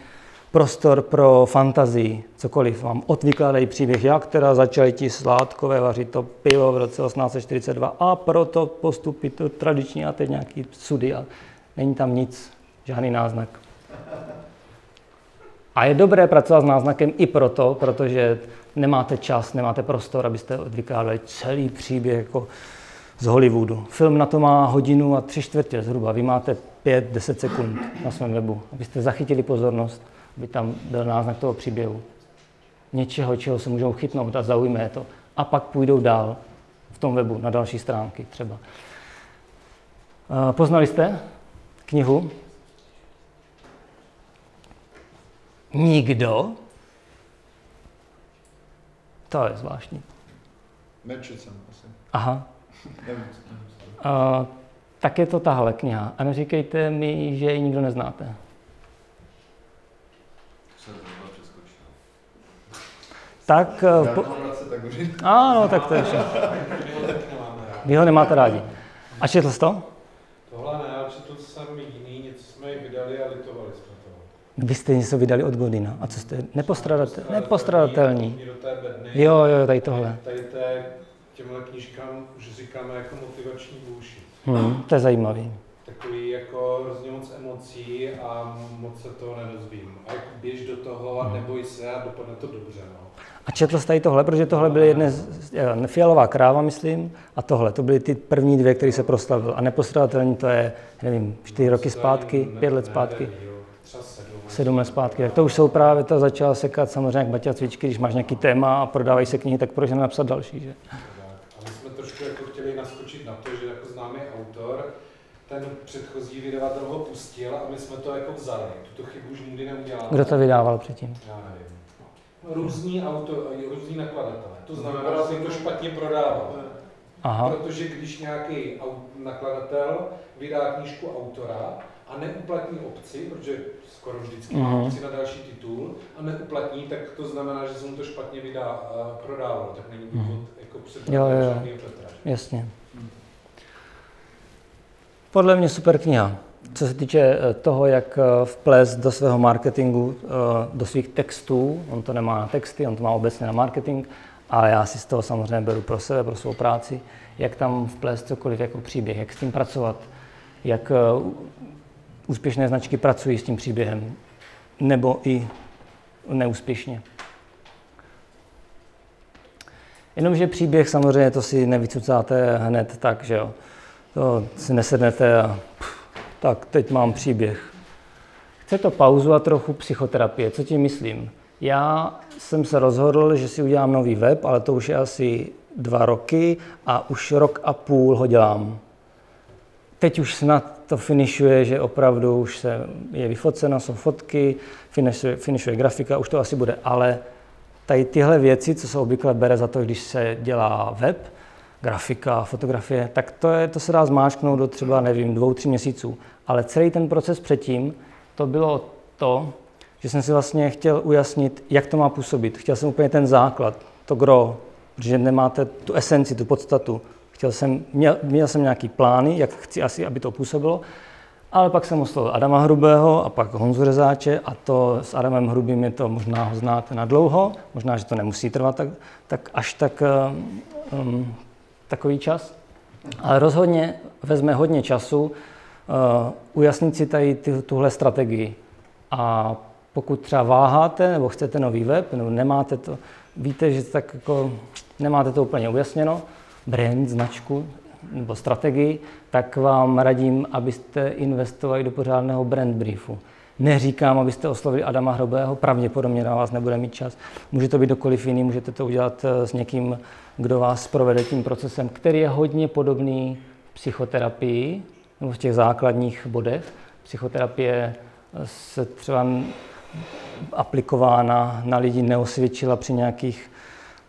prostor pro fantazii, cokoliv. Vám odvykládají příběh, jak teda začali ti sládkové vařit to pivo v roce 1842 a proto postupy to tradiční a teď nějaký sudy a není tam nic, žádný náznak. A je dobré pracovat s náznakem i proto, protože nemáte čas, nemáte prostor, abyste vykládali celý příběh jako z Hollywoodu. Film na to má hodinu a tři čtvrtě zhruba. Vy máte pět, deset sekund na svém webu, abyste zachytili pozornost, aby tam byl náznak toho příběhu. Něčeho, čeho se můžou chytnout a zaujme to. A pak půjdou dál v tom webu, na další stránky třeba. Poznali jste knihu? Nikdo? To je zvláštní. Jsem asi. Aha. Nevím, Uh, tak je to tahle kniha. A neříkejte mi, že ji nikdo neznáte. Tak, Já po... to ano, tak to je vše. Vy ho nemáte rádi. A četl jsi to? Tohle ne, ale četl jsem jiný, něco jsme ji vydali a litovali jsme toho. Vy jste něco vydali od Godina. A co jste? Nepostradat, nepostradatelní. Jo, jo, tady tohle. Tady té, těmhle knížkám už říkáme jako motivační bůši. Hm, to je zajímavý. Takový jako hrozně moc emocí a moc se toho nedozvím. A jako běž do toho a neboj se a dopadne to dobře. No. A četl jsi tady tohle, protože tohle byly jedné, z, eh, fialová kráva, myslím, a tohle, to byly ty první dvě, které se proslavil. A nepostradatelný to je, nevím, čtyři roky zpátky, pět let zpátky, Ne, jo, třeba sedm. sedm let zpátky. Tak to už jsou právě, to začala sekat samozřejmě jak Baťa cvičky, když máš nějaký téma a prodávají se knihy, tak proč nenapsat další, že? Tak. A my jsme trošku jako chtěli naskočit na to, že jako známý autor, ten předchozí vydavatel ho pustil a my jsme to jako vzali. Tuto chybu už nikdy neuděláme. Kdo to vydával předtím? Já nevím. Různí, auto, různí nakladatelé. To znamená, že to špatně prodával. Aha, Protože když nějaký nakladatel vydá knížku autora a neuplatní opci, protože skoro vždycky má Mhm. opci na další titul, a neuplatní, tak to znamená, že se mu to špatně vydá, prodával. Tak není důvod jako Mhm. Jo, jo, jo. žádnýho Petra. jasně. Podle mě super kniha. Co se týče eh, toho, jak eh, vplést do svého marketingu, eh, do svých textů, on to nemá na texty, on to má obecně na marketing, ale já si z toho samozřejmě beru pro sebe, pro svou práci, jak tam vplést cokoliv jako příběh, jak s tím pracovat, jak úspěšné značky pracují s tím příběhem, nebo i neúspěšně. Jenomže příběh samozřejmě to si nevycucáte hned tak, že jo. To si nesednete a pff, tak teď mám příběh. Chce to pauzu a trochu psychoterapie. Co tím myslím? Já jsem se rozhodl, že si udělám nový web, ale to už je asi dva roky a už rok a půl ho dělám. Teď už snad to finišuje, že opravdu už se je vyfoceno, jsou fotky, finišuje, finišuje grafika, už to asi bude, ale tady tyhle věci, co se obvykle bere za to, když se dělá web, grafika, fotografie, tak to, je, to se dá zmáčknout do třeba, nevím, dvou, tři měsíců. Ale celý ten proces předtím, to bylo to, že jsem si vlastně chtěl ujasnit, jak to má působit. Chtěl jsem úplně ten základ, to gro, protože nemáte tu esenci, tu podstatu. Chtěl jsem, měl, měl jsem nějaký plány, jak chci asi, aby to působilo, ale pak jsem oslovil Adama Hrubého a pak Honzu Rezáče a to s Adamem Hrubým je to, možná ho znáte na dlouho, možná, že to nemusí trvat tak, tak až tak um, takový čas. Ale rozhodně vezme hodně času uh, ujasnit si tady ty, tuhle strategii. A pokud třeba váháte, nebo chcete nový web, nebo nemáte to, víte, že tak jako nemáte to úplně ujasněno, brand, značku nebo strategii, tak vám radím, abyste investovali do pořádného brand briefu. Neříkám, abyste oslovili Adama Hrobého, pravděpodobně na vás nebude mít čas. Může to být dokoliv jiný, můžete to udělat eh, s někým, kdo vás provede tím procesem, který je hodně podobný psychoterapii, nebo v těch základních bodech. Psychoterapie se třeba aplikována na lidi neosvědčila při nějakých,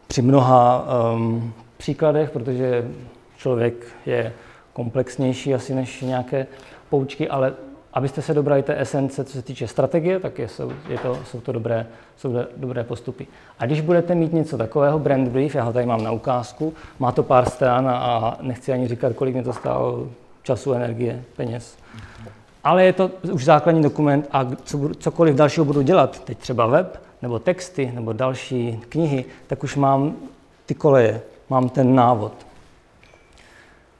při mnoha um, příkladech, protože člověk je komplexnější asi než nějaké poučky, ale abyste se dobrali té esence, co se týče strategie, tak je, jsou, je to, jsou to dobré, jsou to dobré postupy. A když budete mít něco takového, brand brief, já ho tady mám na ukázku, má to pár stran a nechci ani říkat, kolik mě to stálo času, energie, peněz. Ale je to už základní dokument a co, cokoliv dalšího budu dělat, teď třeba web, nebo texty, nebo další knihy, tak už mám ty koleje, mám ten návod.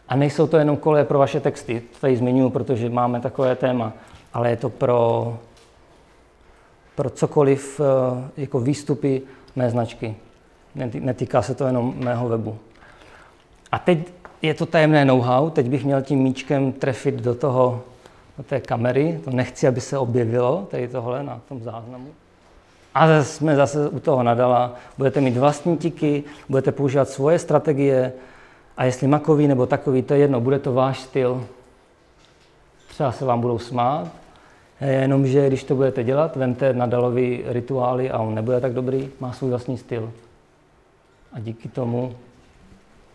A nejsou to jenom koleje pro vaše texty, to tady zmiňuji, protože máme takové téma, ale je to pro, pro cokoliv eh, jako výstupy mé značky. Netýká se to jenom mého webu. A teď je to tajemné know-how, teď bych měl tím míčkem trefit do toho, do té kamery, to nechci, aby se objevilo, tady tohle na tom záznamu. A jsme zase u toho nadala, budete mít vlastní tiky, budete používat svoje strategie a jestli makový nebo takový, to je jedno, bude to váš styl. Třeba se vám budou smát, jenomže když to budete dělat, vemte Nadalovy rituály a on nebude tak dobrý, má svůj vlastní styl. A díky tomu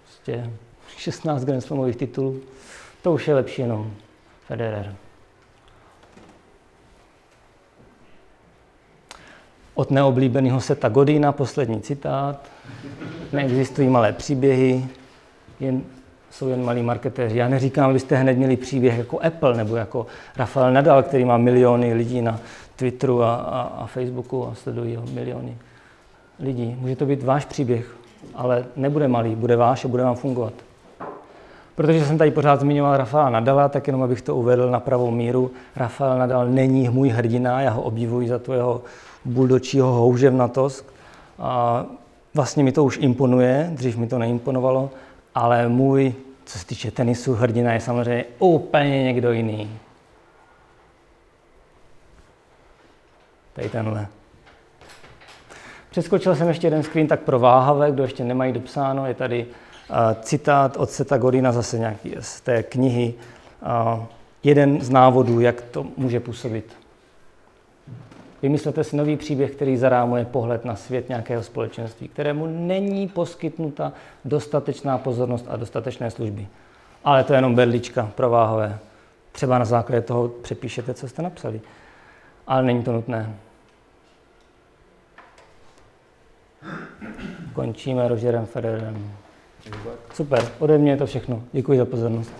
prostě 16 Grand Slamových titulů, to už je lepší jenom Federer. Od neoblíbeného Seta Godina poslední citát. Neexistují malé příběhy, jen, jsou jen malí marketéři. Já neříkám, abyste hned měli příběh jako Apple nebo jako Rafael Nadal, který má miliony lidí na Twitteru a, a, a Facebooku a sledují ho miliony lidí. Může to být váš příběh, ale nebude malý, bude váš a bude vám fungovat. Protože jsem tady pořád zmiňoval Rafaela Nadala, tak jenom abych to uvedl na pravou míru. Rafael Nadal není můj hrdina, já ho obdivuji za tu jeho buldočího houževnatost. A vlastně mi to už imponuje, dřív mi to neimponovalo, ale můj, co se týče tenisu, hrdina je samozřejmě úplně někdo jiný. Tady tenhle. Přeskočil jsem ještě jeden screen tak pro váhavé, kdo ještě nemají dopsáno, je tady uh, citát od Seta Godina, zase nějaký z té knihy, uh, jeden z návodů, jak to může působit. Vymyslete si nový příběh, který zarámuje pohled na svět nějakého společenství, kterému není poskytnuta dostatečná pozornost a dostatečné služby. Ale to je jenom berlička pro váhové. Třeba na základě toho přepíšete, co jste napsali. Ale není to nutné. Končíme Rogerem Federerem. Super, ode mě je to všechno. Děkuji za pozornost.